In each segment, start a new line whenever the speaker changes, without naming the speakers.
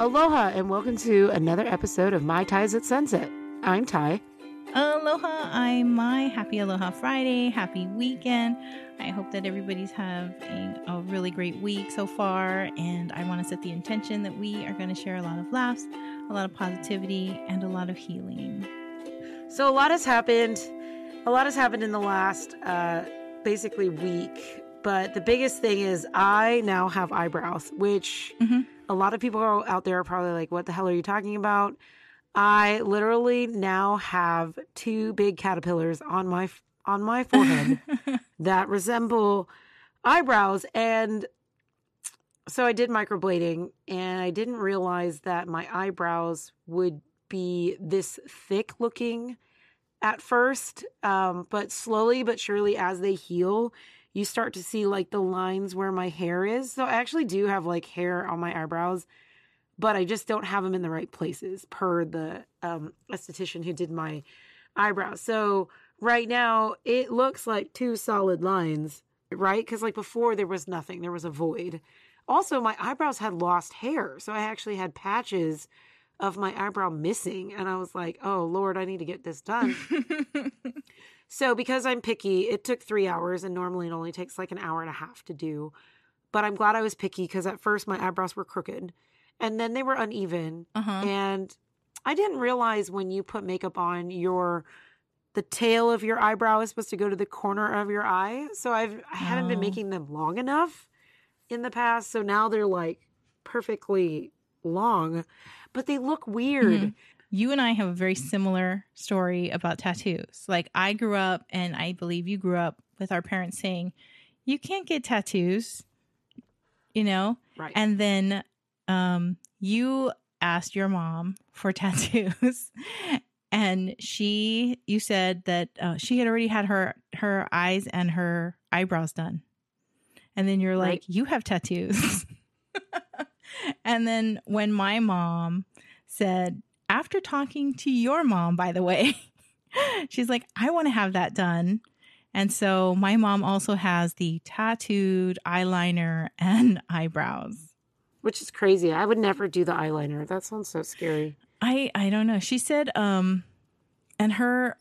Aloha and welcome to another episode of My Ties at Sunset. I'm Ty.
Aloha, I'm my happy Aloha Friday, happy weekend. I hope that everybody's having a really great week so far, and I want to set the intention that we are going to share a lot of laughs, a lot of positivity, and a lot of healing.
So a lot has happened. A lot has happened in the last uh, basically week, but the biggest thing is I now have eyebrows, which
Mhm.
A lot of people out there are probably like, "What the hell are you talking about?" I literally now have two big caterpillars on my on my forehead that resemble eyebrows and so I did microblading and I didn't realize that my eyebrows would be this thick looking at first um, but slowly but surely as they heal you start to see like the lines where my hair is so I actually do have like hair on my eyebrows but I just don't have them in the right places per the um, esthetician who did my eyebrows. So right now it looks like two solid lines, right? Because like before there was nothing, there was a void. Also, my eyebrows had lost hair, so I actually had patches of my eyebrow missing, and I was like, "Oh Lord, I need to get this done." so because I'm picky, it took three hours, and normally it only takes like an hour and a half to do. But I'm glad I was picky because at first my eyebrows were crooked and then they were uneven
uh-huh.
and i didn't realize when you put makeup on your the tail of your eyebrow is supposed to go to the corner of your eye so i've i haven't been
Oh.
making them long enough in the past so now they're like perfectly long but they look weird
Mhm. You and I have a very similar story about tattoos. Like I grew up, and I believe you grew up with our parents saying, "You can't get tattoos," you know.
right
And then um, you asked your mom for tattoos, and she, you said that uh, she had already had her her eyes and her eyebrows done, and then you're like,
Right.
"You have tattoos." and then when my mom said, after talking to your mom, by the way, she's like, "I want to have that done." And so my mom also has the tattooed eyeliner and eyebrows.
which is crazy i would never do the eyeliner that sounds so scary
I I don't know. She said um and her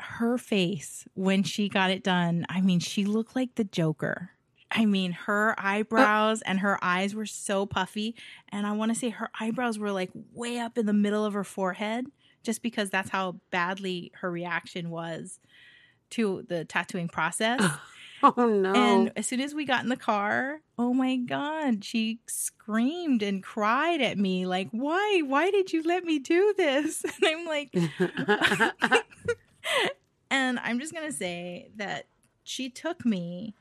her face when she got it done, I mean, she looked like the Joker. I mean, her uh, eyebrows and her eyes were so puffy and I want to say her eyebrows were like way up in the middle of her forehead just because that's how badly her reaction was to the tattooing process.
oh no
And as soon as we got in the car, oh my God, she screamed and cried at me, like, why? Why did you let me do this? And I'm like, and I'm just going to say that she took me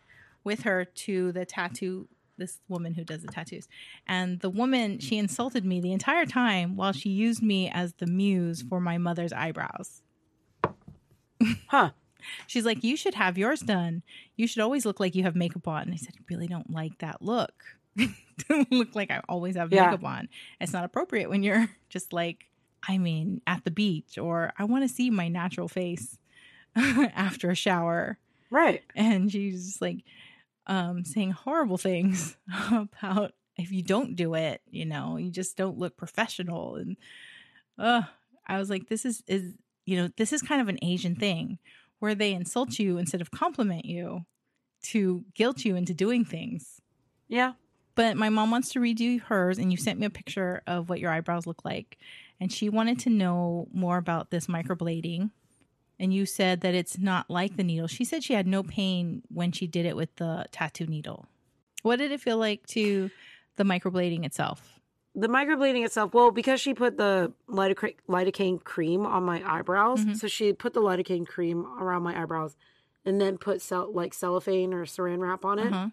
with her to the tattoo, this woman who does the tattoos. And the woman, she insulted me the entire time while she used me as the muse for my mother's eyebrows.
huh
She's like, You should have yours done. You should always look like you have makeup on. And I said, I really don't like that look. don't look like I always have
Yeah.
makeup on. It's not appropriate when you're just like, I mean, at the beach, or I want to see my natural face after a shower.
right
And she's just like um, saying horrible things about if you don't do it, you know, you just don't look professional. And uh, I was like, this is, is, you know, this is kind of an Asian thing where they insult you instead of compliment you to guilt you into doing things.
yeah
But my mom wants to redo hers, and you sent me a picture of what your eyebrows look like. And she wanted to know more about this microblading. And you said that it's not like the needle. She said she had no pain when she did it with the tattoo needle. What did it feel like to the microblading itself?
the microblading itself, well, because she put the lidocaine, lidocaine cream on my eyebrows,
Mhm.
so she put the lidocaine cream around my eyebrows, and then put cell, like cellophane or saran wrap on it.
Uh-huh.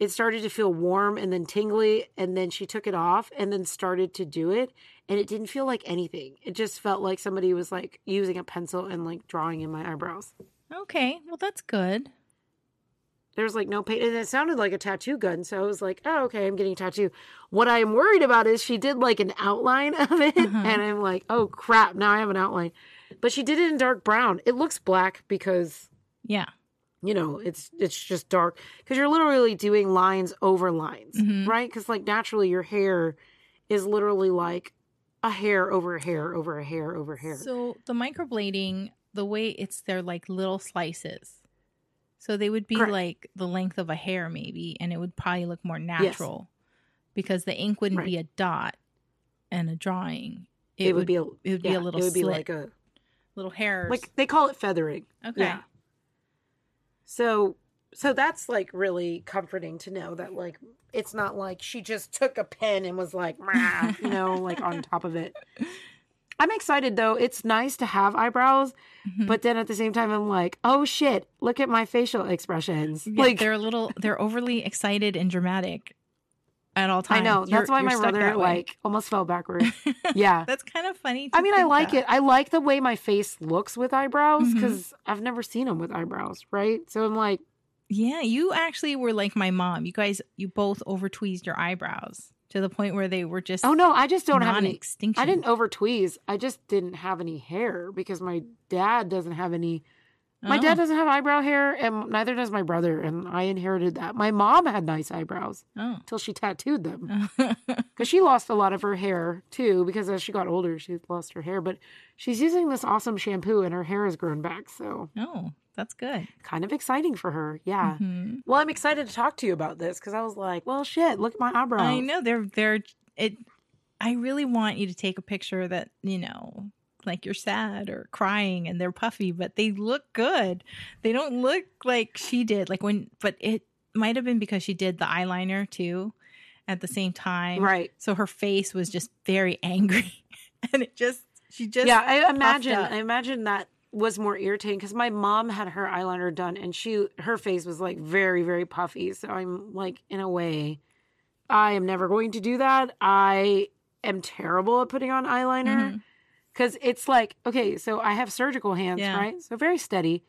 It started to feel warm and then tingly, and then she took it off and then started to do it, and it didn't feel like anything. It just felt like somebody was like using a pencil and like drawing in my eyebrows.
Okay, well, that's good.
There was like no pain, and it sounded like a tattoo gun. So I was like, "Oh, okay, I'm getting a tattoo." What I am worried about is she did like an outline of it,
Uh-huh.
and I'm like, "Oh crap!" Now I have an outline. But she did it in dark brown. It looks black because
Yeah.
You know it's it's just dark because you're literally doing lines over lines,
Mhm.
right? Because like naturally your hair is literally like a hair over a hair over a hair over a hair.
So the microblading, the way it's they're like little slices. So they would be
Correct.
like the length of a hair maybe and it would probably look more natural because the ink wouldn't be a dot and a drawing.
it, would, be a
it would be a little
it would be like a
little hair
like they call it feathering.
okay.
Yeah. So so that's like really comforting to know that like it's not like she just took a pen and was like, you know, like on top of it. I'm excited though. It's nice to have eyebrows,
Mhm.
but then at the same time I'm like, "Oh shit, look at my facial expressions."
Yeah,
like
they're a little they're overly excited and dramatic at all times.
I know.
You're-
That's why
you're
my brother like almost fell backwards. yeah.
That's kind of funny.
I mean, I like
that.
it. I like the way my face looks with eyebrows
mm-hmm.
because I've never seen them with eyebrows, right? So I'm like,
Yeah, you actually were like my mom. You guys, you both over tweezed your eyebrows to the point where they were just
oh no, I just don't have any. I didn't over tweeze. I just didn't have any hair because my dad doesn't have any. My
Oh.
dad doesn't have eyebrow hair, and neither does my brother. And I inherited that. My mom had nice eyebrows
Oh.
until she tattooed them because she lost a lot of her hair too. Because as she got older, she lost her hair. But she's using this awesome shampoo, and her hair has grown back. So
oh, that's good.
kind of exciting for her. Yeah.
Mhm.
Well, I'm excited to talk to you about this because I was like, well, shit, look at my eyebrows.
I know they're they're it. I really want you to take a picture that you know, like you're sad or crying, and they're puffy, but they look good. They don't look like she did. Like when, but it might have been because she did the eyeliner too, at the same time.
Right.
So her face was just very angry, and it just she just
yeah, I imagine. I imagine that was more irritating because my mom had her eyeliner done and she her face was like very very puffy. So I'm like, in a way, I am never going to do that. I am terrible at putting on eyeliner
Mhm.
Because it's like okay, so I have surgical hands,
Yeah.
right? So very steady.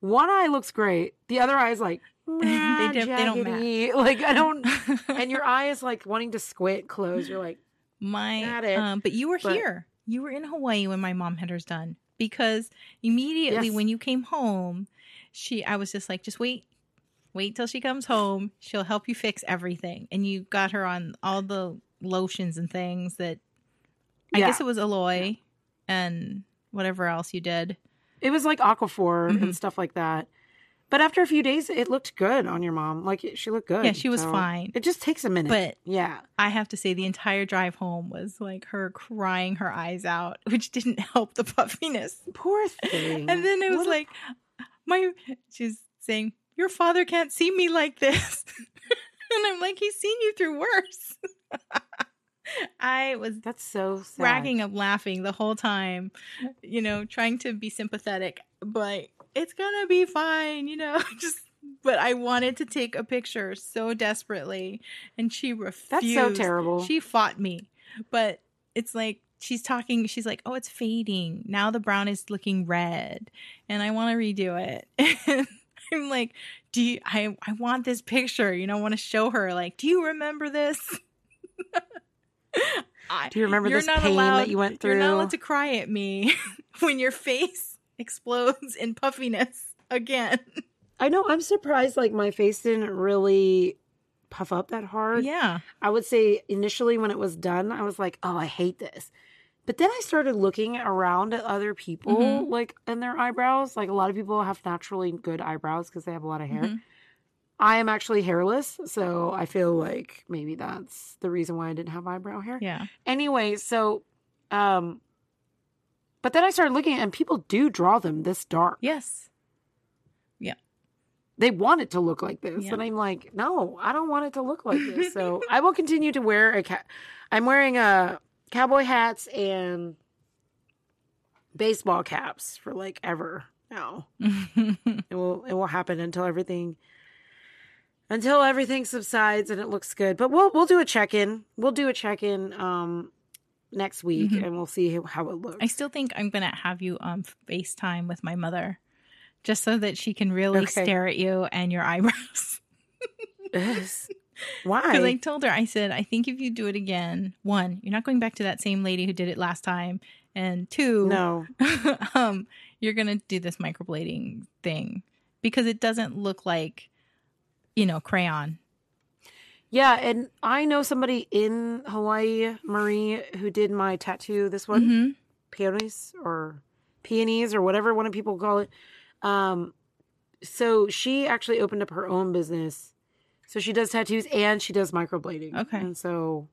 One eye looks great. The other eye is like
They dip- they don't
jaggedy. Like I don't. and your eye is like wanting to squint close. You're like,
my
Got it.
um but you were
But-
here you were in hawaii when my mom had hers done because immediately
Yes.
when you came home she i was just like just wait wait till she comes home she'll help you fix everything and you got her on all the lotions and things that i
Yeah.
guess it was aloe and whatever else you did
It was like Aquaphor
Mhm.
and stuff like that. But after a few days, it looked good on your mom. Like she looked good.
Yeah, she was
so
fine.
It just takes a minute.
But-
yeah,
i have to say the entire drive home was like her crying her eyes out which didn't help the puffiness
poor thing.
And then it was
What a-
like, my, she's saying, Your father can't see me like this. and I'm like, He's seen you through worse. I was
that's so sad.
racking up laughing the whole time, you know, trying to be sympathetic, but it's gonna be fine, you know, just. But I wanted to take a picture so desperately, and she refused.
That's so terrible.
She fought me, but it's like she's talking. She's like, "Oh, it's fading now. The brown is looking red, and I want to redo it." And I'm like, "Do you? I I want this picture. You know, I want to show her. Like, do you remember this?" I,
Do you remember
You're
this
not
pain
allowed-
that you went through?
you're not allowed to cry at me when your face explodes in puffiness again.
I know. I'm surprised. Like my face didn't really puff up that hard.
Yeah.
I would say initially when it was done, I was like, "Oh, I hate this." But then I started looking around at other people,
Mhm.
like and their eyebrows. Like a lot of people have naturally good eyebrows because they have a lot of hair.
Mhm.
I am actually hairless, so I feel like maybe that's the reason why I didn't have eyebrow hair.
Yeah.
Anyway, so um but then I started looking and people do draw them this dark.
Yes. Yeah.
They want it to look like this.
Yeah.
And I'm like, "No, I don't want it to look like this." So, I will continue to wear a cat I'm wearing a cowboy hats and baseball caps for like ever now. It will it will happen until everything until everything subsides and it looks good. But we'll we'll do a check in. We'll do a check in um next week
Mhm.
and we'll see how, it looks.
I still think I'm gonna have you um FaceTime with my mother, just so that she can really
Okay.
stare at you and your eyebrows.
Yes. Why?
Because I told her, I said, I think if you do it again, one, you're not going back to that same lady who did it last time, and two,
No.
um, you're gonna do this microblading thing because it doesn't look like, you know, crayon.
Yeah, and I know somebody in Hawaii, Marie, who did my tattoo. This one,
hmm
peonies or peonies or whatever one of people call it. Um, so she actually opened up her own business. So she does tattoos and she does microblading.
Okay.
and so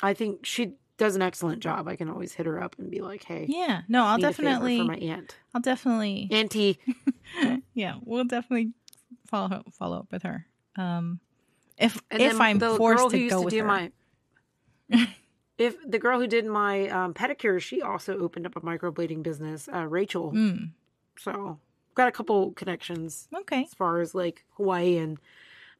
I think she does an excellent job. I can always hit her up and be like, "Hey,
Yeah. No, I'll
need a favor
definitely.
for my aunt,
I'll definitely.
auntie."
yeah, we'll definitely follow follow up with her. Um, if
And
if I'm forced to go
to
with
do
her.
my if the girl who did my um, pedicure, she also opened up a microblading business, uh, Rachel.
Mm,
So got a couple connections
okay.
as far as like Hawaii and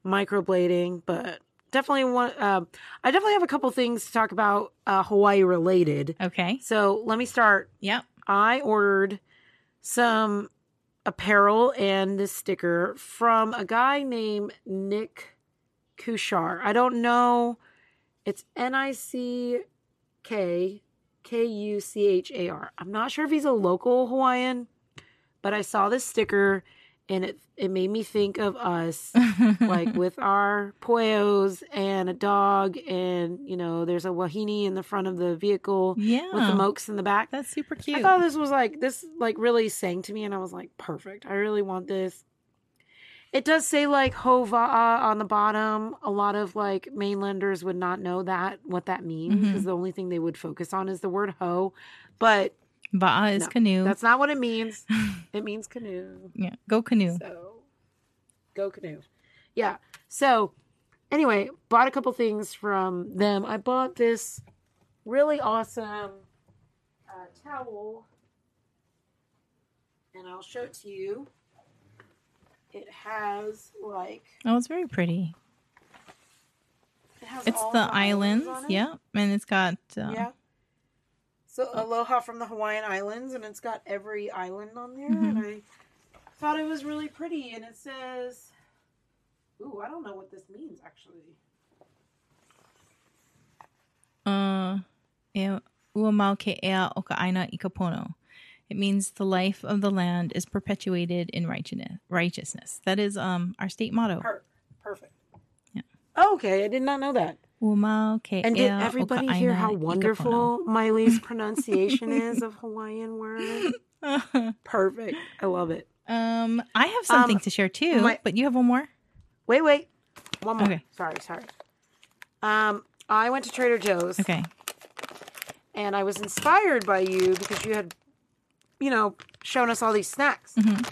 microblading, but definitely want. Uh, I definitely have a couple things to talk about uh, Hawaii related.
Okay.
So let me start.
Yep.
I ordered some apparel and this sticker from a guy named Nick Kuchar. I don't know. It's N I C K K U C H A R. I'm not sure if he's a local Hawaiian, but I saw this sticker and it it made me think of us like with our poyos and a dog and you know there's a wahine in the front of the vehicle
yeah,
with the mokes in the back.
that's super cute.
I thought this was like this like really sang to me and I was like perfect. I really want this. It does say like Hoe Wa'a on the bottom. A lot of like mainlanders would not know that what that means because mm-hmm. the only thing they would focus on is the word ho. But
Wa'a is
No,
canoe.
that's not what it means. It means canoe.
yeah, go canoe.
So go canoe. Yeah. So anyway, bought a couple things from them. I bought this really awesome uh, towel, and I'll show it to you. It has like
Oh, it's very pretty.
it has
It's
all
the islands.
on it.
Yeah, and it's got uh,
Yeah. So aloha from the Hawaiian Islands, and it's got every island on there,
Mm-hmm.
and I thought it was really pretty. And it says, "Ooh, I don't know what this means actually."
uh, ua mau ke ea o aina i. It means the life of the land is perpetuated in righteousness. Righteousness. That is um our state motto.
Perfect.
Yeah.
Oh, okay, I did not know that. And did everybody hear how
i ka pono.
wonderful Miley's pronunciation is of Hawaiian words? Perfect. I love it.
um, I have something
Um,
to share too,
my-
but you have one more.
Wait, wait. One more.
Okay.
Sorry, sorry. Um, I went to Trader Joe's.
Okay.
and I was inspired by you because you had, you know, shown us all these snacks.
Mhm.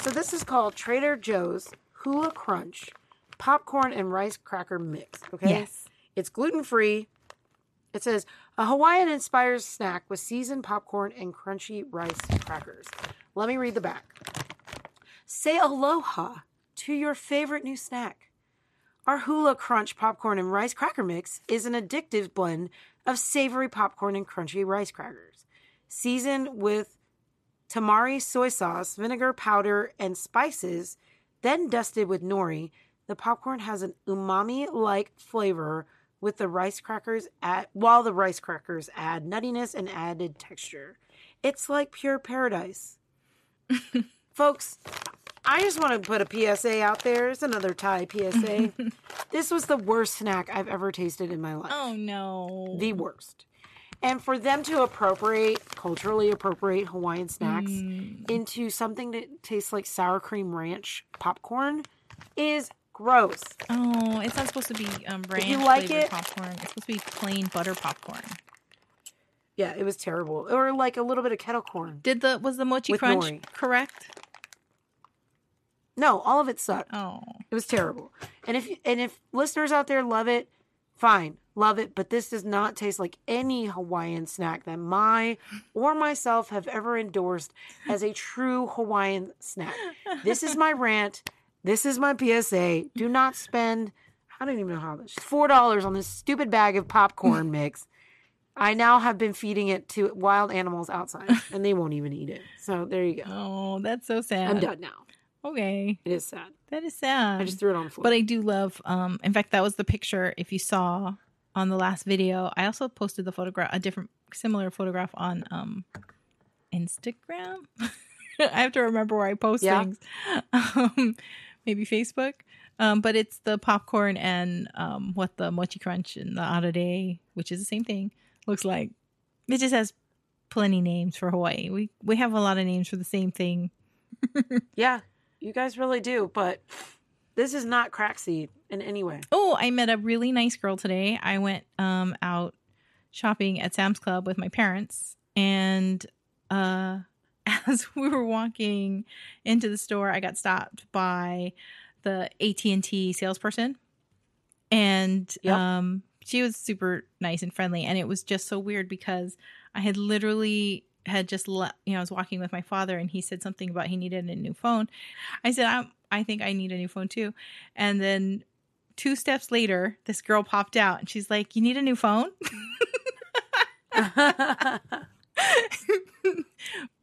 So this is called Trader Joe's Hula Crunch popcorn and rice cracker mix. Okay,
Yes.
It's gluten free. It says a Hawaiian inspired snack with seasoned popcorn and crunchy rice crackers. Let me read the back. Say aloha to your favorite new snack. Our Hula Crunch popcorn and rice cracker mix is an addictive blend of savory popcorn and crunchy rice crackers. Seasoned with tamari soy sauce, vinegar powder, and spices, then dusted with nori, the popcorn has an umami like flavor with the rice crackers at while the rice crackers add nuttiness and added texture. It's like pure paradise. Folks, I just want to put a PSA out there. It's another Ty PSA. this was the worst snack I've ever tasted in my life.
Oh no.
The worst. And for them to appropriate, culturally appropriate Hawaiian snacks
Mm.
into something that tastes like sour cream ranch popcorn is gross.
Oh, it's not supposed to be um, ranch
you like
flavored
it-
popcorn. It's supposed to be plain butter popcorn.
Yeah, it was terrible. Or like a little bit of kettle corn.
Did the was the mochi
With
crunch
nori.
correct?
No, all of it sucked.
Oh,
It was terrible. And if and if listeners out there love it, fine, love it. But this does not taste like any Hawaiian snack that my or myself have ever endorsed as a true Hawaiian snack. This is my rant. This is my PSA. Do not spend. I don't even know how much. Four dollars on this stupid bag of popcorn mix. I now have been feeding it to wild animals outside, and they won't even eat it. So there you go.
oh, that's so sad.
I'm done now.
Okay,
It is sad.
that is sad.
I just threw it on the floor.
But I do love. Um, in fact, that was the picture. If you saw on the last video, I also posted the photograph, a different, similar photograph on um, Instagram. I have to remember where I post
Yeah.
things. Um, maybe Facebook. Um, but it's the popcorn and um, what the mochi crunch and the arare, which is the same thing, looks like. It just has plenty names for Hawaii. We we have a lot of names for the same thing.
Yeah, you guys really do, but this is not crack seed in any way.
Oh, I met a really nice girl today. I went um out shopping at Sam's Club with my parents and uh as we were walking into the store, I got stopped by the AT&T salesperson and
Yep.
um she was super nice and friendly and it was just so weird because I had literally had just le- you know I was walking with my father and he said something about he needed a new phone. I said I I think I need a new phone too. And then two steps later, this girl popped out and she's like, "You need a new phone?"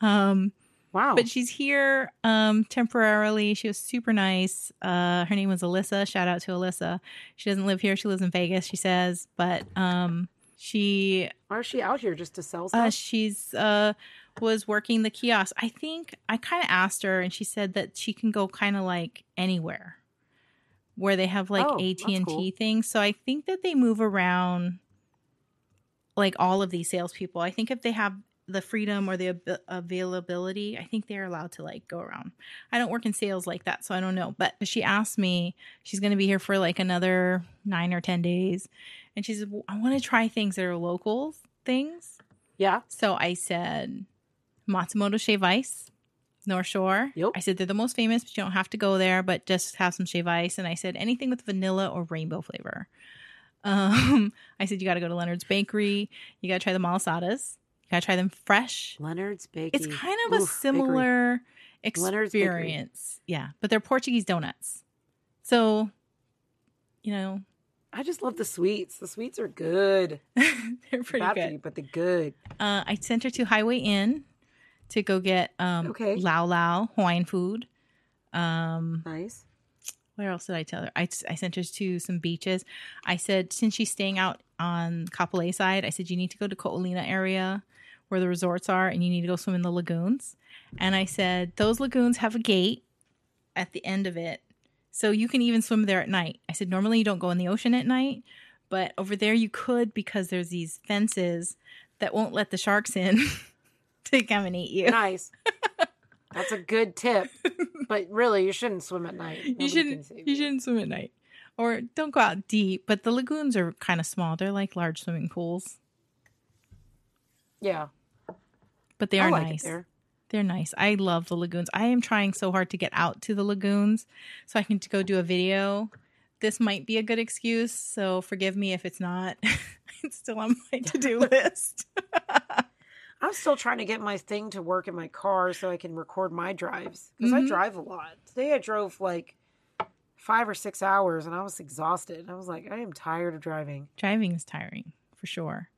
um
wow.
but she's here um temporarily. She was super nice. Uh her name was alyssa. Shout out to alyssa. She doesn't live here. She lives in vegas she says. But um she
Why is she out here just to sell
uh
stuff?
she's uh was working the kiosk. I think i kind of asked her and she said that she can go kind of like anywhere where they have like
Oh,
at&t
cool.
things. So i think that they move around like all of these salespeople. I think if they have the freedom or the ab- availability i think they're allowed to like go around i don't work in sales like that so i don't know but she asked me she's going to be here for like another nine or ten days and she said well, i want to try things that are local things
yeah.
so I said Matsumoto Shave Ice, North Shore.
Yep.
I said they're the most famous, but you don't have to go there, but just have some shave ice. And I said anything with vanilla or rainbow flavor. Um, I said you got to go to Leonard's Bakery. You got to try the malasadas. You got to try them fresh.
Leonard's Bakery.
It's kind of a
Oof, bakery.
similar
Bakery.
experience. Yeah, but they're Portuguese donuts. So, you know,
I just love the sweets. The sweets are good.
they're pretty
Bad
good.
you, but they're good.
Uh, I sent her to Highway Inn to go get um,
Okay.
Lau Lau Hawaiian food. Um,
Nice.
where else did I tell her? I, I sent her to some beaches. I said since she's staying out on Kapolei side, I said you need to go to Ko'olina area where the resorts are, and you need to go swim in the lagoons. And I said those lagoons have a gate at the end of it, so you can even swim there at night. I said normally you don't go in the ocean at night, but over there you could because there's these fences that won't let the sharks in to come and eat you.
Nice. That's a good tip. But really, you shouldn't swim at night.
you shouldn't
can
you shouldn't swim at night or don't go out deep but the lagoons are kind of small they're like large swimming pools
Yeah.
but they are
like
nice they're nice i love the lagoons i am trying so hard to get out to the lagoons so i can go do a video this might be a good excuse so forgive me if it's not it's still on my to-do list
I'm still trying to get my thing to work in my car so I can record my drives because I
Mhm.
drive a lot. Today I drove like five or six hours and I was exhausted. I was like, I am tired of driving.
driving is tiring for sure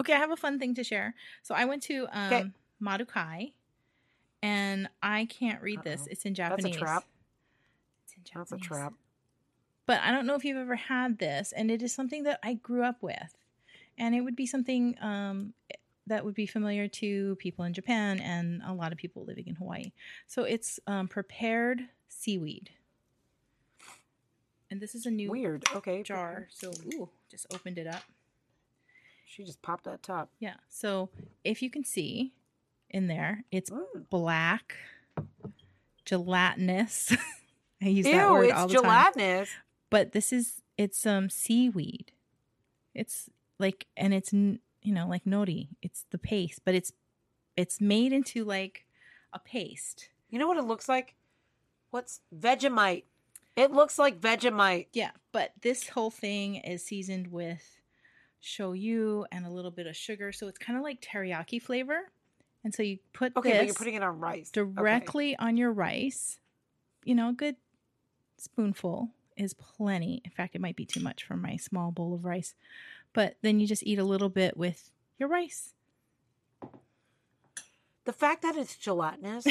okay i have a fun thing to share so i went to um
Okay.
Marukai and i can't read this
Uh-oh.
it's in Japanese.
That's a trap.
It's in
That's a trap.
But I don't know if you've ever had this, and it is something that I grew up with, and it would be something um, that would be familiar to people in Japan and a lot of people living in Hawaii. So it's um, prepared seaweed, and this is a new
Weird. Okay.
jar. So ooh, just opened it up.
She just popped that top.
Yeah. So if you can see in there, it's
Mm.
black, gelatinous. I use that word all the time.
gelatinous.
but this is it's um seaweed it's like and it's you know like nori it's the paste but it's it's made into like a paste
You know what it looks like? What's Vegemite? It looks like Vegemite.
yeah but this whole thing is seasoned with shoyu and a little bit of sugar. So it's kind of like teriyaki flavor. And so you put
Okay,
this
but you're putting it on rice. Okay.
directly on your rice. You know a good spoonful is plenty. In fact it might be too much for my small bowl of rice. But then you just eat a little bit with your rice.
The fact that it's gelatinous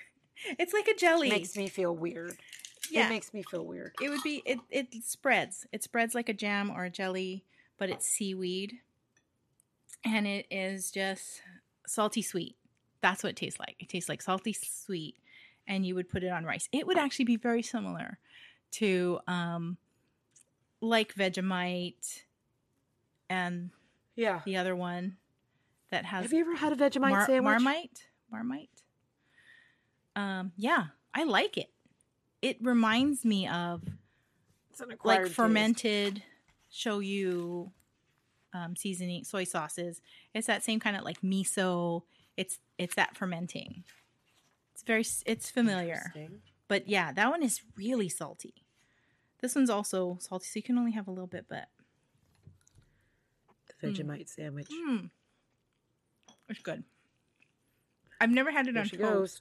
it's like a jelly.
makes me feel weird.
yeah.
It makes me feel weird.
it would be it it spreads. It spreads like a jam or a jelly but it's seaweed and it is just salty sweet that's what it tastes like it tastes like salty sweet and you would put it on rice it would actually be very similar to um like Vegemite and
Yeah.
the other one that has
Have you ever had a Vegemite
Mar-
sandwich?
Marmite. Marmite. Um, yeah, I like it. It reminds me of
It's an
like fermented shoyu um, seasoning, soy sauces. It's that same kind of like miso. It's it's that fermenting. It's very it's familiar, but yeah, that one is really salty. This one's also salty, so you can only have a little bit, but
The Vegemite sandwich.
mm, it's good. I've never had it
There
on toast.
goes.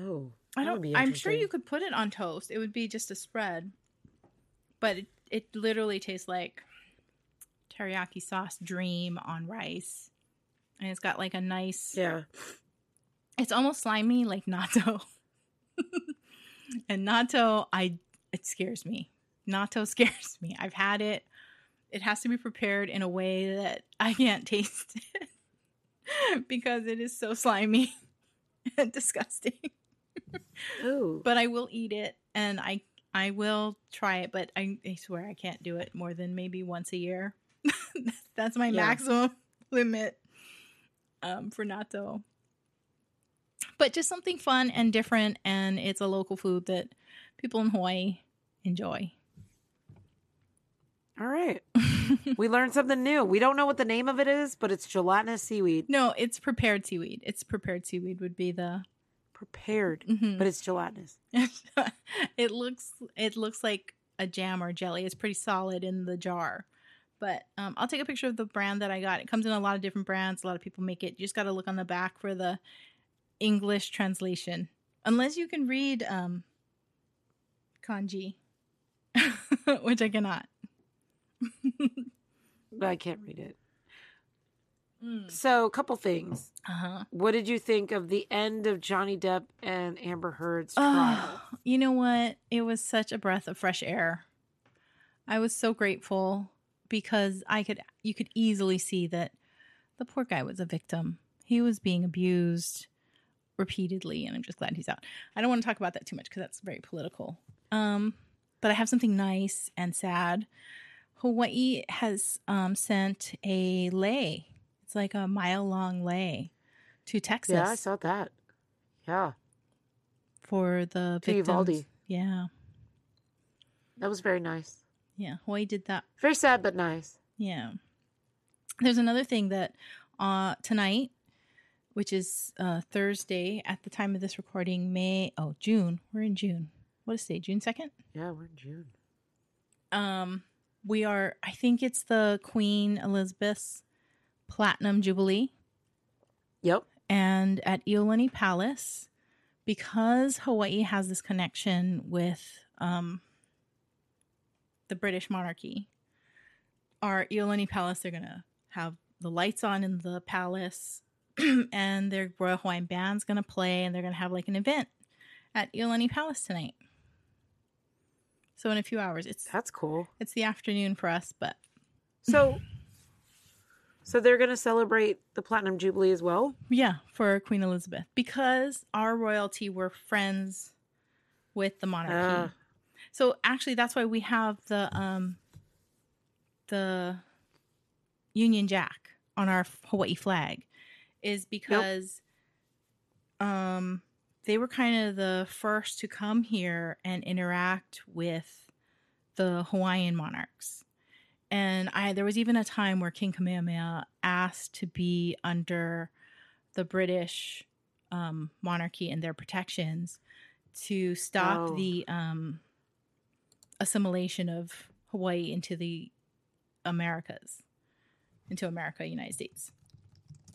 Oh,
I don't. I'm sure you could put it on toast. It would be just a spread, but it, it literally tastes like teriyaki sauce dream on rice, and it's got like a nice.
Yeah.
It's almost slimy, like natto. and natto, I it scares me. Natto scares me. I've had it. It has to be prepared in a way that I can't taste it because it is so slimy and disgusting
Oh.
but I will eat it and I I will try it, but I, I swear I can't do it more than maybe once a year. That's my
Yeah.
maximum limit um, for natto. But just something fun and different, and it's a local food that people in Hawaii enjoy.
All right. we learned something new. We don't know what the name of it is, but it's gelatinous seaweed.
no, it's prepared seaweed. It's prepared seaweed would be the.
Prepared,
Mhm.
but it's gelatinous.
it looks it looks like a jam or jelly. It's pretty solid in the jar. But um, I'll take a picture of the brand that I got. It comes in a lot of different brands. A lot of people make it. You just got to look on the back for the English translation, unless you can read um, kanji, which I cannot.
But I can't read it.
Mm.
So, a couple things.
Uh huh.
What did you think of the end of Johnny Depp and Amber Heard's trial?
Oh, you know what? It was such a breath of fresh air. I was so grateful because I could you could easily see that the poor guy was a victim. He was being abused repeatedly and I'm just glad he's out. I don't want to talk about that too much because that's very political. Um but I have something nice and sad. Hawaii has um, sent a lei. It's like a mile long lei to Texas
Yeah, I saw that. Yeah,
for the
To
victims.
Uvalde.
Yeah.
that was very nice.
Yeah, Hawaii did that.
Very sad, but nice.
Yeah. There's another thing that uh tonight, which is uh Thursday at the time of this recording, May oh June. We're in June. What is today? June second?
Yeah, we're in June.
Um we are I think it's the Queen Elizabeth's Platinum Jubilee.
Yep.
and at Iolani Palace, because Hawaii has this connection with um, the British monarchy, our Iolani Palace, they're going to have the lights on in the palace, and their Royal Hawaiian Band's going to play, and they're going to have like an event at Iolani Palace tonight. So in a few hours, it's
That's cool.
it's the afternoon for us, but
So, so they're going to celebrate the Platinum Jubilee as well?
Yeah, for Queen Elizabeth because our royalty were friends with the monarchy.
Ah.
so actually, that's why we have the um the Union Jack on our Hawaii flag, is because um they were kind of the first to come here and interact with the Hawaiian monarchs. And I there was even a time where King Kamehameha asked to be under the British um, monarchy and their protections to stop
Oh.
the um, assimilation of Hawaii into the Americas, into America, United States.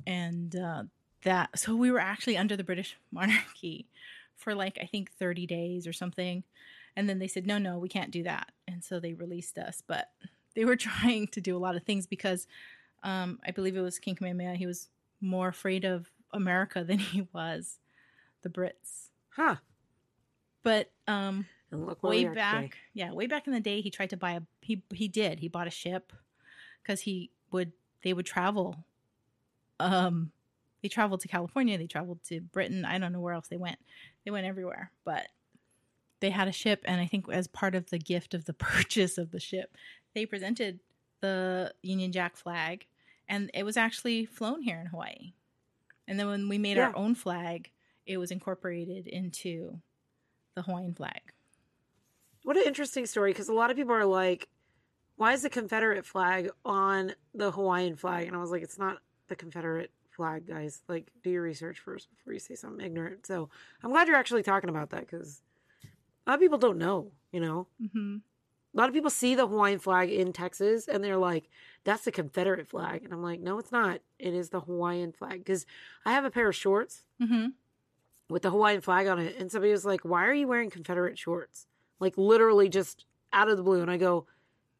And uh, that, so we were actually under the British monarchy for like, I think 30 days or something. And then they said, no, no, we can't do that. And so they released us. But they were trying to do a lot of things because um, I believe it was King Kamehameha. He was more afraid of America than he was the Brits.
Huh.
But um, way back,
today.
yeah, way back in the day, he tried to buy a he he did he bought a ship because he would they would travel. Um, they traveled to California. They traveled to Britain. I don't know where else they went. They went everywhere, but they had a ship, and I think as part of the gift of the purchase of the ship, they presented the Union Jack flag, and it was actually flown here in Hawaii. And then when we made
Yeah.
our own flag, it was incorporated into the Hawaiian flag.
What an interesting story because a lot of people are like, why is the Confederate flag on the Hawaiian flag? And I was like, it's not the Confederate flag, guys. Like, do your research first before you say something ignorant. So I'm glad you're actually talking about that because a lot of people don't know, you know?
hmm
A lot of people see the Hawaiian flag in Texas and they're like, that's the Confederate flag. And I'm like, no, it's not. It is the Hawaiian flag. Because I have a pair of shorts
hmm
with the Hawaiian flag on it. And somebody was like, Why are you wearing Confederate shorts? Like literally just out of the blue. And I go,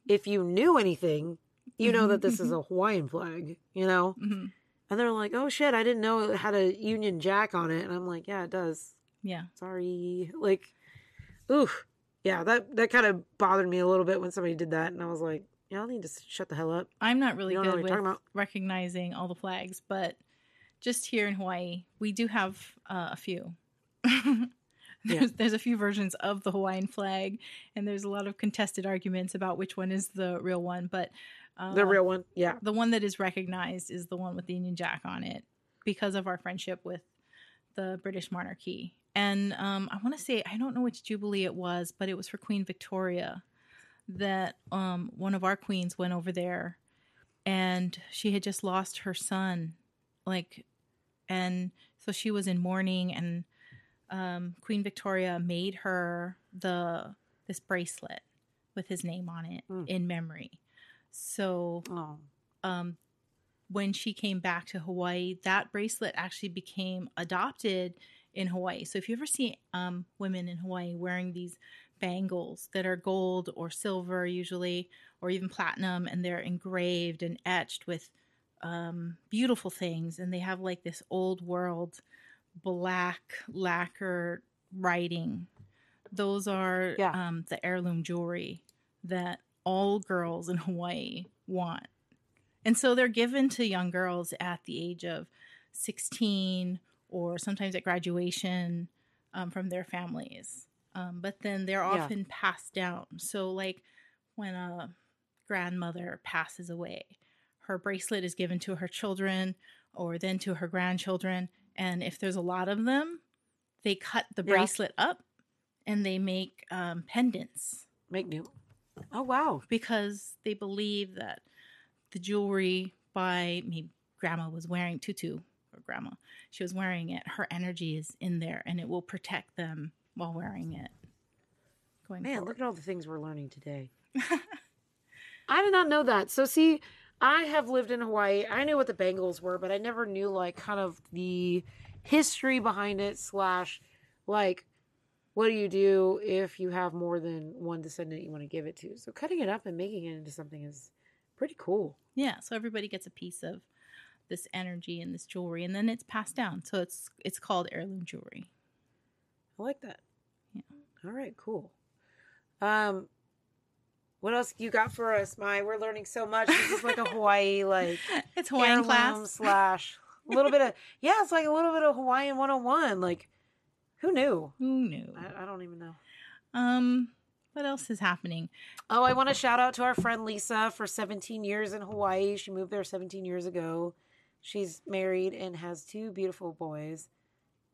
If you knew anything, you know that this is a Hawaiian flag, you know?
hmm
And they're like, Oh shit, I didn't know it had a Union Jack on it. And I'm like, Yeah, it does.
Yeah.
Sorry. Like, ooh. Yeah, that, that kind of bothered me a little bit when somebody did that. And I was like, Y'all need to shut the hell up.
I'm not really
You don't know
good with recognizing all the flags, but just here in Hawaii, we do have uh, a few. there's, there's a few versions of the Hawaiian flag, and there's a lot of contested arguments about which one is the real one. But uh,
The real one. Yeah.
the one that is recognized is the one with the Union Jack on it because of our friendship with the British monarchy. And um, I want to say, I don't know which Jubilee it was, but it was for Queen Victoria that um, one of our queens went over there and she had just lost her son. Like, and so she was in mourning and um, Queen Victoria made her the this bracelet with his name on it
Mm.
in memory. So
Oh.
um, when she came back to Hawaii, that bracelet actually became adopted in Hawaii. So if you ever see um, women in Hawaii wearing these bangles that are gold or silver, usually, or even platinum, and they're engraved and etched with um, beautiful things, and they have like this old world black lacquer writing. Those are
Yeah.
um, the heirloom jewelry that all girls in Hawaii want. And so they're given to young girls at the age of 16 or sometimes at graduation um, from their families. Um, but then they're
Yeah.
often passed down. So, like when a grandmother passes away, her bracelet is given to her children or then to her grandchildren. And if there's a lot of them, they cut the
Yeah.
bracelet up and they make um, pendants
Make new. Oh, wow.
because they believe that the jewelry by maybe grandma was wearing tutu grandma she was wearing it her energy is in there and it will protect them while wearing it going
Man,
forward.
look at all the things we're learning today. I did not know that. So, see, I have lived in Hawaii. I knew what the bangles were, but I never knew, like, kind of the history behind it, slash, like, what do you do if you have more than one descendant you want to give it to? So, cutting it up and making it into something is pretty cool.
yeah so everybody gets a piece of this energy and this jewelry and then it's passed down so it's it's called heirloom jewelry
I like that.
Yeah.
All right, cool. Um, what else you got for us, Mai? We're learning so much. This is like a Hawaii, like,
it's hawaiian class
slash a little bit of yeah it's like a little bit of hawaiian 101 like who knew
who knew
I, I don't even know
um what else is happening
oh i want to shout out to our friend lisa for 17 years in hawaii she moved there 17 years ago she's married and has two beautiful boys.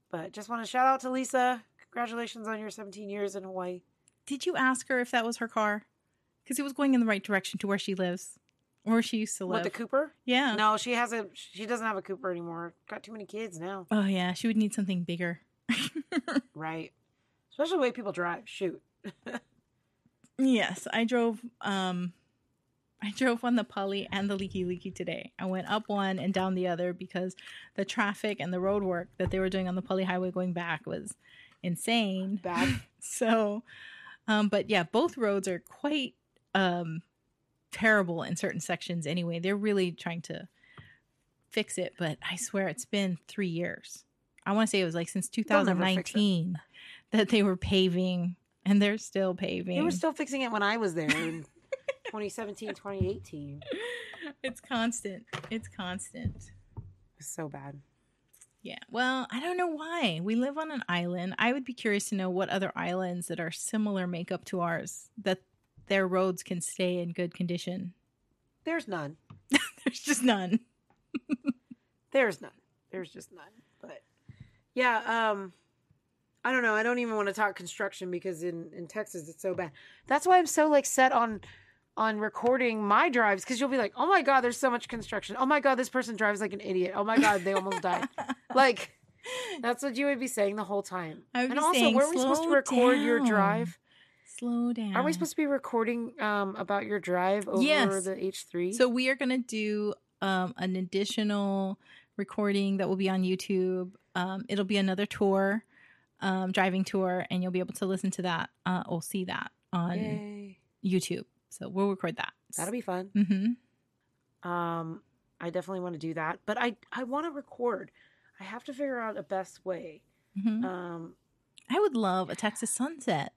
But just want to shout out to lisa. Congratulations on your 17 years in hawaii.
Did you ask her if that was her car? Because it was going in the right direction to where she lives or where she used to live.
what
live.
The cooper?
Yeah.
No she has a she doesn't have a cooper anymore. Got too many kids now.
Oh yeah, she would need something bigger.
right. Especially the way people drive. Shoot.
Yes, I drove um I drove on the Pali and the Likelike today. I went up one and down the other because the traffic and the road work that they were doing on the Pali Highway going back was insane.
bad
So um but yeah, both roads are quite um terrible in certain sections anyway. They're really trying to fix it, but I swear it's been 3 years. I want to say it was like since
They'll never fix it.
2019 that they were paving and they're still paving.
They were still fixing it when I was there in 2017, 2018.
It's constant. It's constant.
so bad.
Yeah. Well, I don't know why. We live on an island. I would be curious to know what other islands that are similar makeup to ours that their roads can stay in good condition.
There's none.
There's just none.
There's none. There's just none. But yeah, um I don't know. I don't even want to talk construction because in in Texas it's so bad. That's why I'm so like set on on recording my drives because you'll be like, "Oh my god, there's so much construction. Oh my god, this person drives like an idiot. Oh my god, they almost died." Like that's what you would be saying the whole time. And also,
saying,
were we supposed to
"Slow
record your drive?
Slow down.
Are we supposed to be recording um about your drive over
Yes.
the H3?
So we are going to do um, an additional recording that will be on YouTube. Um, it'll be another tour, um, driving tour, and you'll be able to listen to that uh, or see that on
Yay.
YouTube. So we'll record that.
That'll be fun.
hmm
Um, I definitely want to do that, but I I want to record. I have to figure out a best way.
hmm
Um,
I would love a Texas sunset.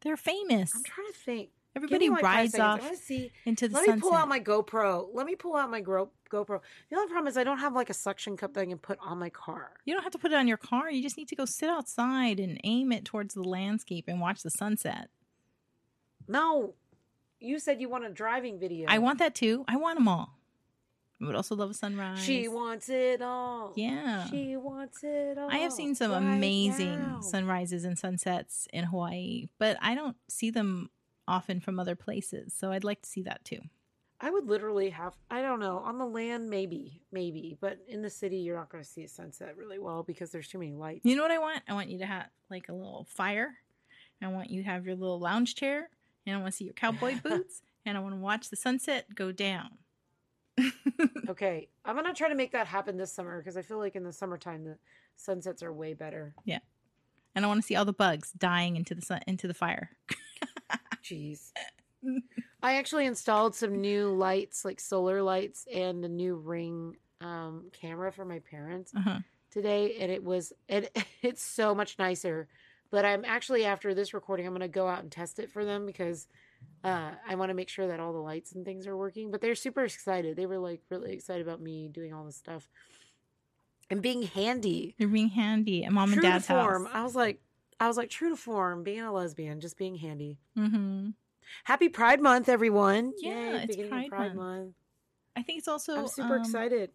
They're famous.
I'm trying to think.
Everybody
like,
rides off
I want to see.
into the sunset.
Let
sunset.
me pull out my GoPro. Let me pull out my Gro- GoPro. The only problem is I don't have like a suction cup that I can put on my car.
you don't have to put it on your car. You just need to go sit outside and aim it towards the landscape and watch the sunset.
No, you said you want a driving video.
I want that too. I want them all. I would also love a sunrise.
She wants it all.
Yeah.
She wants it all.
I have seen some
right
amazing
now.
sunrises and sunsets in Hawaii, but I don't see them often from other places. So I'd like to see that too.
I would literally have. I don't know. On the land, maybe, maybe, but in the city, you're not going to see a sunset really well because there's too many lights.
You know what I want? I want you to have like a little fire. I want you to have your little lounge chair, and I want to see your cowboy boots, and I want to watch the sunset go down.
Okay, I'm gonna try to make that happen this summer because I feel like in the summertime the sunsets are way better.
Yeah, and I want to see all the bugs dying into the sun into the fire.
Jeez. I actually installed some new lights, like solar lights, and a new ring um, camera for my parents
Uh-huh.
today, and it was it, it's so much nicer. But I'm actually after this recording, I'm gonna go out and test it for them because uh, I want to make sure that all the lights and things are working. But they're super excited. They were like really excited about me doing all this stuff and being handy.
They're being handy at mom
true
and dad's
to form.
house.
I was like, I was like, true to form, being a lesbian, just being handy.
Mm-hmm.
Happy Pride Month, everyone!
Yeah, it's
beginning of
Pride
Pride
Month.
Month.
I think it's also
I'm super
um,
excited.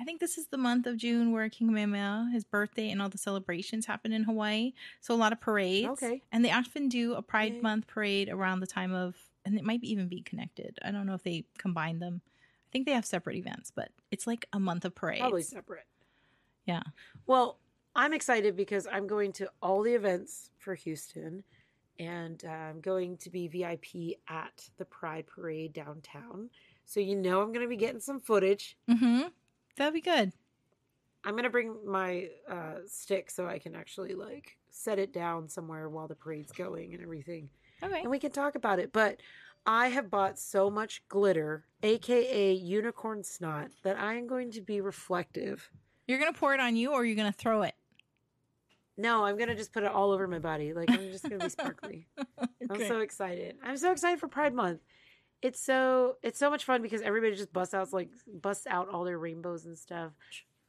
I think this is the month of June where King Kamehameha, his birthday, and all the celebrations happen in Hawaii. So a lot of parades.
Okay.
And they often do a Pride
Yay.
Month parade around the time of, and it might even be connected. I don't know if they combine them. I think they have separate events, but it's like a month of parades.
Probably separate.
Yeah.
Well, I'm excited because I'm going to all the events for Houston, and uh, I'm going to be VIP at the Pride Parade downtown. So you know I'm going to be getting some footage.
Mm-hmm. That'd be good.
I'm going to bring my uh, stick so I can actually like set it down somewhere while the parade's going and everything.
Okay.
and we can talk about it. But I have bought so much glitter, aka unicorn snot, that I am going to be reflective.
You're gonna pour it on you, or you're gonna throw it.
No, I'm gonna just put it all over my body. Like I'm just gonna be sparkly. I'm so excited. I'm so excited for Pride Month. It's so it's so much fun because everybody just busts out like busts out all their rainbows and stuff.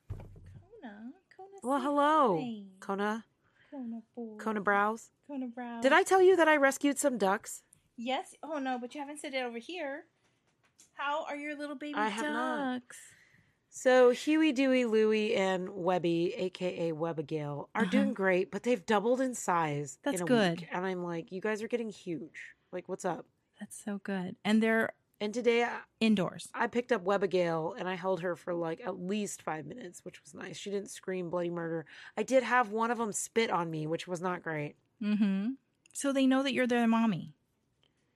Kona, Kona
Well, hello,
hi.
Kona,
Kona, boy.
Kona Brows.
Kona brows.
Did I tell you that I rescued some ducks?
Yes. Oh no, but you haven't said it over here. How are your little baby
I have not.
ducks?
So Huey, Dewey, Louie, and Webby, aka Webbigail, are
Uh-huh.
doing great, but they've doubled in size.
That's
in a
good.
Week. And I'm like, you guys are getting huge. Like, what's up?
That's so good. And they're
And today I,
indoors.
I picked up Webbigail and I held her for like at least five minutes, which was nice. She didn't scream bloody murder. I did have one of them spit on me, which was not great.
Mm-hmm. So they know that you're their mommy.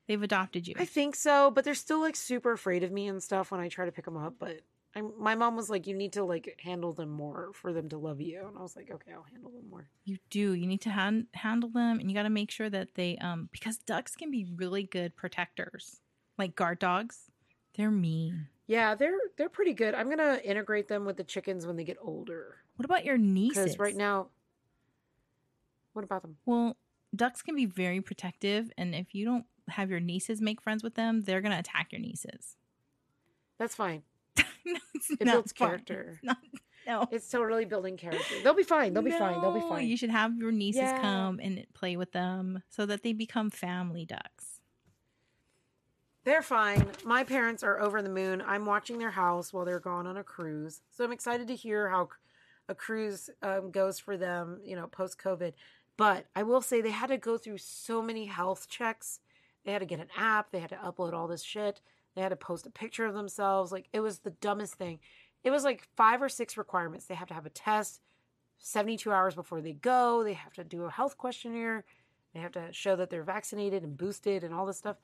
They've adopted you.
I think so, but they're still like super afraid of me and stuff when I try to pick them up. But I, my mom was like, you need to like handle them more for them to love you. And I was like, okay, I'll handle them more.
You do. You need to han- handle them, and you got to make sure that they, um, because ducks can be really good protectors, like guard dogs. They're mean.
Yeah, they're they're pretty good. I'm gonna integrate them with the chickens when they get older.
What about your nieces?
Because right now, what about them?
well, ducks can be very protective, and if you don't have your nieces make friends with them, they're gonna attack your nieces.
That's fine.
no,
It builds
fun.
character.
It's not, no.
It's totally building character. They'll be fine. They'll be fine. They'll be fine.
You should have your nieces
Yeah.
come and play with them so that they become family ducks.
They're fine. My parents are over the moon. I'm watching their house while they're gone on a cruise. So I'm excited to hear how a cruise um, goes for them, you know, post COVID. But I will say they had to go through so many health checks. They had to get an app. They had to upload all this shit. They had to post a picture of themselves. Like it was the dumbest thing. It was like five or six requirements. They have to have a test 72 hours before they go. They have to do a health questionnaire. They have to show that they're vaccinated and boosted and all this stuff.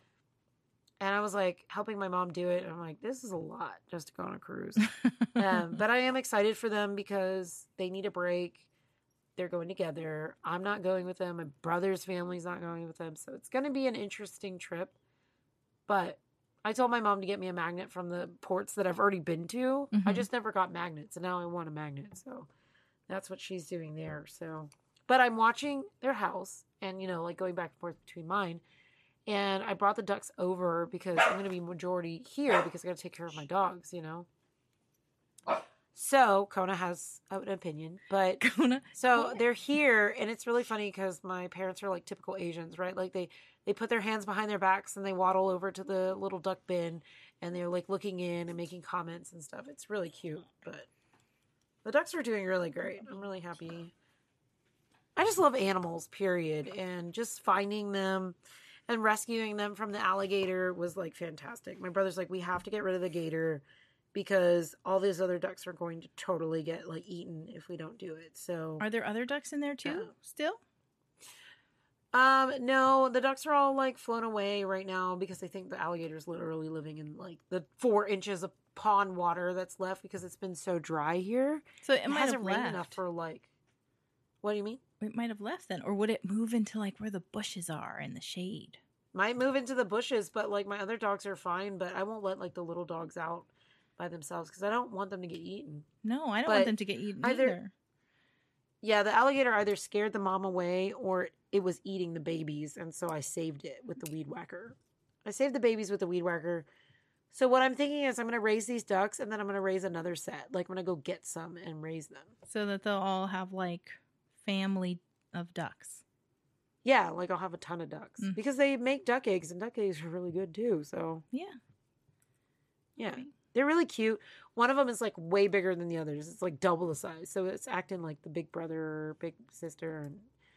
And I was like helping my mom do it. And I'm like, this is a lot just to go on a cruise. um, but I am excited for them because they need a break. They're going together. I'm not going with them. My brother's family's not going with them. So it's going to be an interesting trip. But I told my mom to get me a magnet from the ports that I've already been to. I
Mhm.
just never got magnets. And now I want a magnet. So that's what she's doing there. So, but I'm watching their house and, you know, like going back and forth between mine. And I brought the ducks over because I'm going to be majority here because I got to take care of my dogs, you know. So Kona has an opinion, but
Kona.
so they're here, and it's really funny because my parents are like typical Asians, right? Like they they put their hands behind their backs and they waddle over to the little duck bin, and they're like looking in and making comments and stuff. It's really cute, but the ducks are doing really great. I'm really happy. I just love animals, period, and just finding them and rescuing them from the alligator was like fantastic. My brother's like, we have to get rid of the gator because all these other ducks are going to totally get like eaten if we don't do it. So
Are there other ducks in there too? Still?
Um, no, the ducks are all like flown away right now because they think the alligator's literally living in like the four inches of pond water that's left because it's been so dry here.
So it,
It,
might
hasn't
have
rained
left.
enough for like. What do you mean?
it might have left then, or would it move into like where the bushes are in the shade?
Might move into the bushes, but like my other dogs are fine. But I won't let like the little dogs out by themselves because I don't want them to get eaten.
No, I don't
But
want them to get eaten
either-
either.
Yeah, the alligator either scared the mom away or it was eating the babies, and so I saved it with the weed whacker. I saved the babies with the weed whacker. So what I'm thinking is I'm gonna raise these ducks and then I'm gonna raise another set. Like I'm gonna go get some and raise them.
So that they'll all have like family of ducks.
Yeah, like I'll have a ton of ducks
Mm.
because they make duck eggs and duck eggs are really good too. So
Yeah.
yeah,
Great.
They're really cute. One of them is like way bigger than the others. It's like double the size, so it's acting like the big brother or big sister.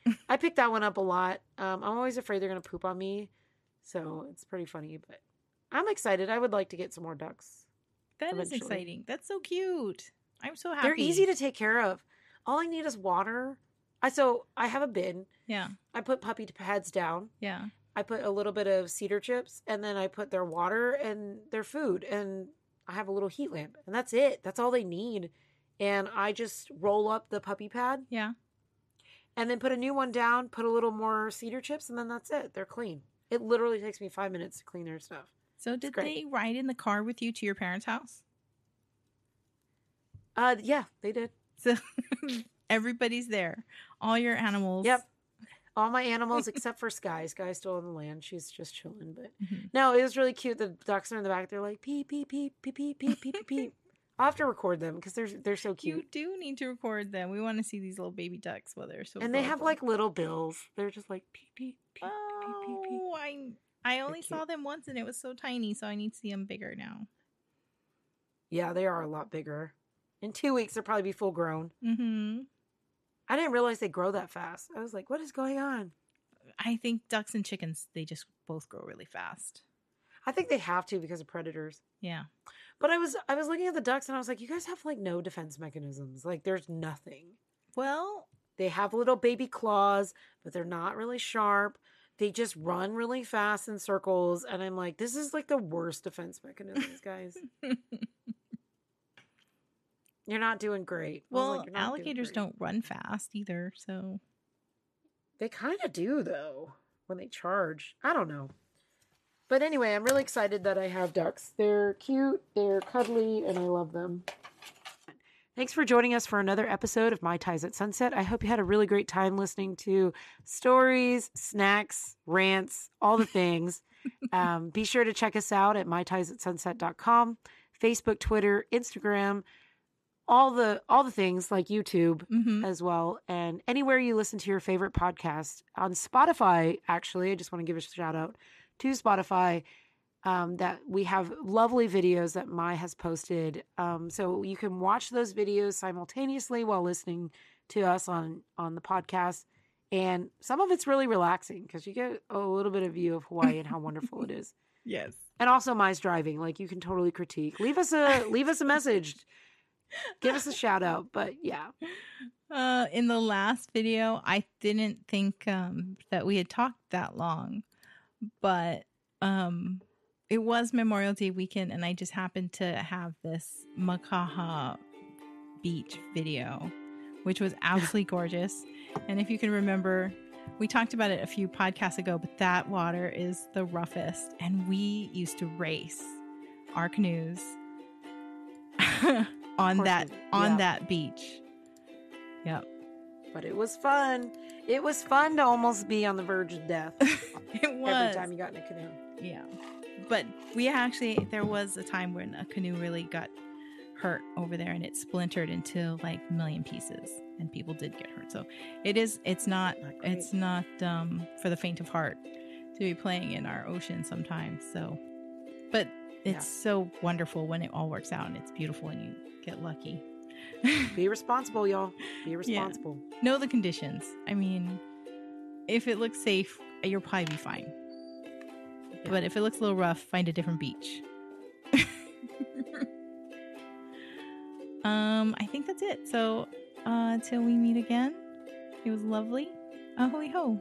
And I picked that one up a lot. Um, I'm always afraid they're gonna poop on me, so it's pretty funny. But I'm excited. I would like to get some more ducks.
That is
Eventually.
exciting. That's so cute. I'm so happy.
They're easy to take care of. All I need is water. I so I have a bin.
Yeah.
I put puppy pads down.
Yeah.
I put a little bit of cedar chips and then I put their water and their food and I have a little heat lamp and that's it. That's all they need. And I just roll up the puppy pad
Yeah.
and then put a new one down, put a little more cedar chips and then that's it. They're clean. It literally takes me 5 minutes to clean their stuff.
So did they ride in the car with you to your parents' house?
Uh yeah, they did.
So everybody's there. All your animals.
Yep. All my animals except for Sky. Sky's still on the land. She's just chilling, but
Mhm.
No, it was really cute. The ducks are in the back. They're like peep peep peep peep peep peep peep peep. I'll have to record them because they're they're so cute.
You do need to record them. We want to see these little baby ducks while they're so
and they have
adorable.
like little bills. They're just like peep peep peep peep peep peep.
Oh, I I only saw them once and it was so tiny, so I need to see them bigger now.
Yeah, they are a lot bigger. In two weeks, they'll probably be full grown.
Mm-hmm.
I didn't realize they grow that fast. I was like, what is going on?
I think ducks and chickens they just both grow really fast.
I think they have to because of predators.
Yeah.
But I was I was looking at the ducks and I was like, you guys have like no defense mechanisms. Like there's nothing.
Well,
They have little baby claws, but they're not really sharp. They just run really fast in circles. And I'm like, this is like the worst defense mechanisms, guys. You're not doing great. I
well,
like, "You're not doing
alligators
great."
don't run fast either, so
They kind of do, though, when they charge. I don't know. But anyway, I'm really excited that I have ducks. They're cute, they're cuddly, and I love them. Thanks for joining us for another episode of My Ties at Sunset. I hope you had a really great time listening to stories, snacks, rants, all the things. um, be sure to check us out at mytiesatsunset.com. Facebook, Twitter, Instagram, all the all the things like YouTube
hmm
as well, and anywhere you listen to your favorite podcast on Spotify. Actually, I just want to give a shout out to Spotify. Um, that we have lovely videos that Mai has posted, um, so you can watch those videos simultaneously while listening to us on on the podcast. And some of it's really relaxing because you get a little bit of view of Hawaii and how wonderful it is.
Yes.
And also Mai's driving, like you can totally critique. Leave us a leave us a message. Give us a shout out. But yeah.
Uh, in the last video, I didn't think um, that we had talked that long, but um, it was Memorial Day weekend, and I just happened to have this Makaha beach video, which was absolutely gorgeous. And if you can remember, we talked about it a few podcasts ago, but that water is the roughest, and we used to race our canoes on that on
Yeah.
that beach. Yep.
But it was fun. It was fun to almost be on the verge of death
It was.
every time you got in a canoe.
Yeah. But we actually, there was a time when a canoe really got hurt over there and it splintered into like a million pieces and people did get hurt. So it is, it's not,
Not
it's not um, for the faint of heart to be playing in our ocean sometimes. So, it's so wonderful when it all works out and it's beautiful and you get lucky.
Be responsible, y'all. Be responsible.
know the conditions. I mean, if it looks safe, you'll probably be fine.
Yeah.
But if it looks a little rough, find a different beach. um, I think that's it. So, uh, till we meet again, it was lovely. A hui hou.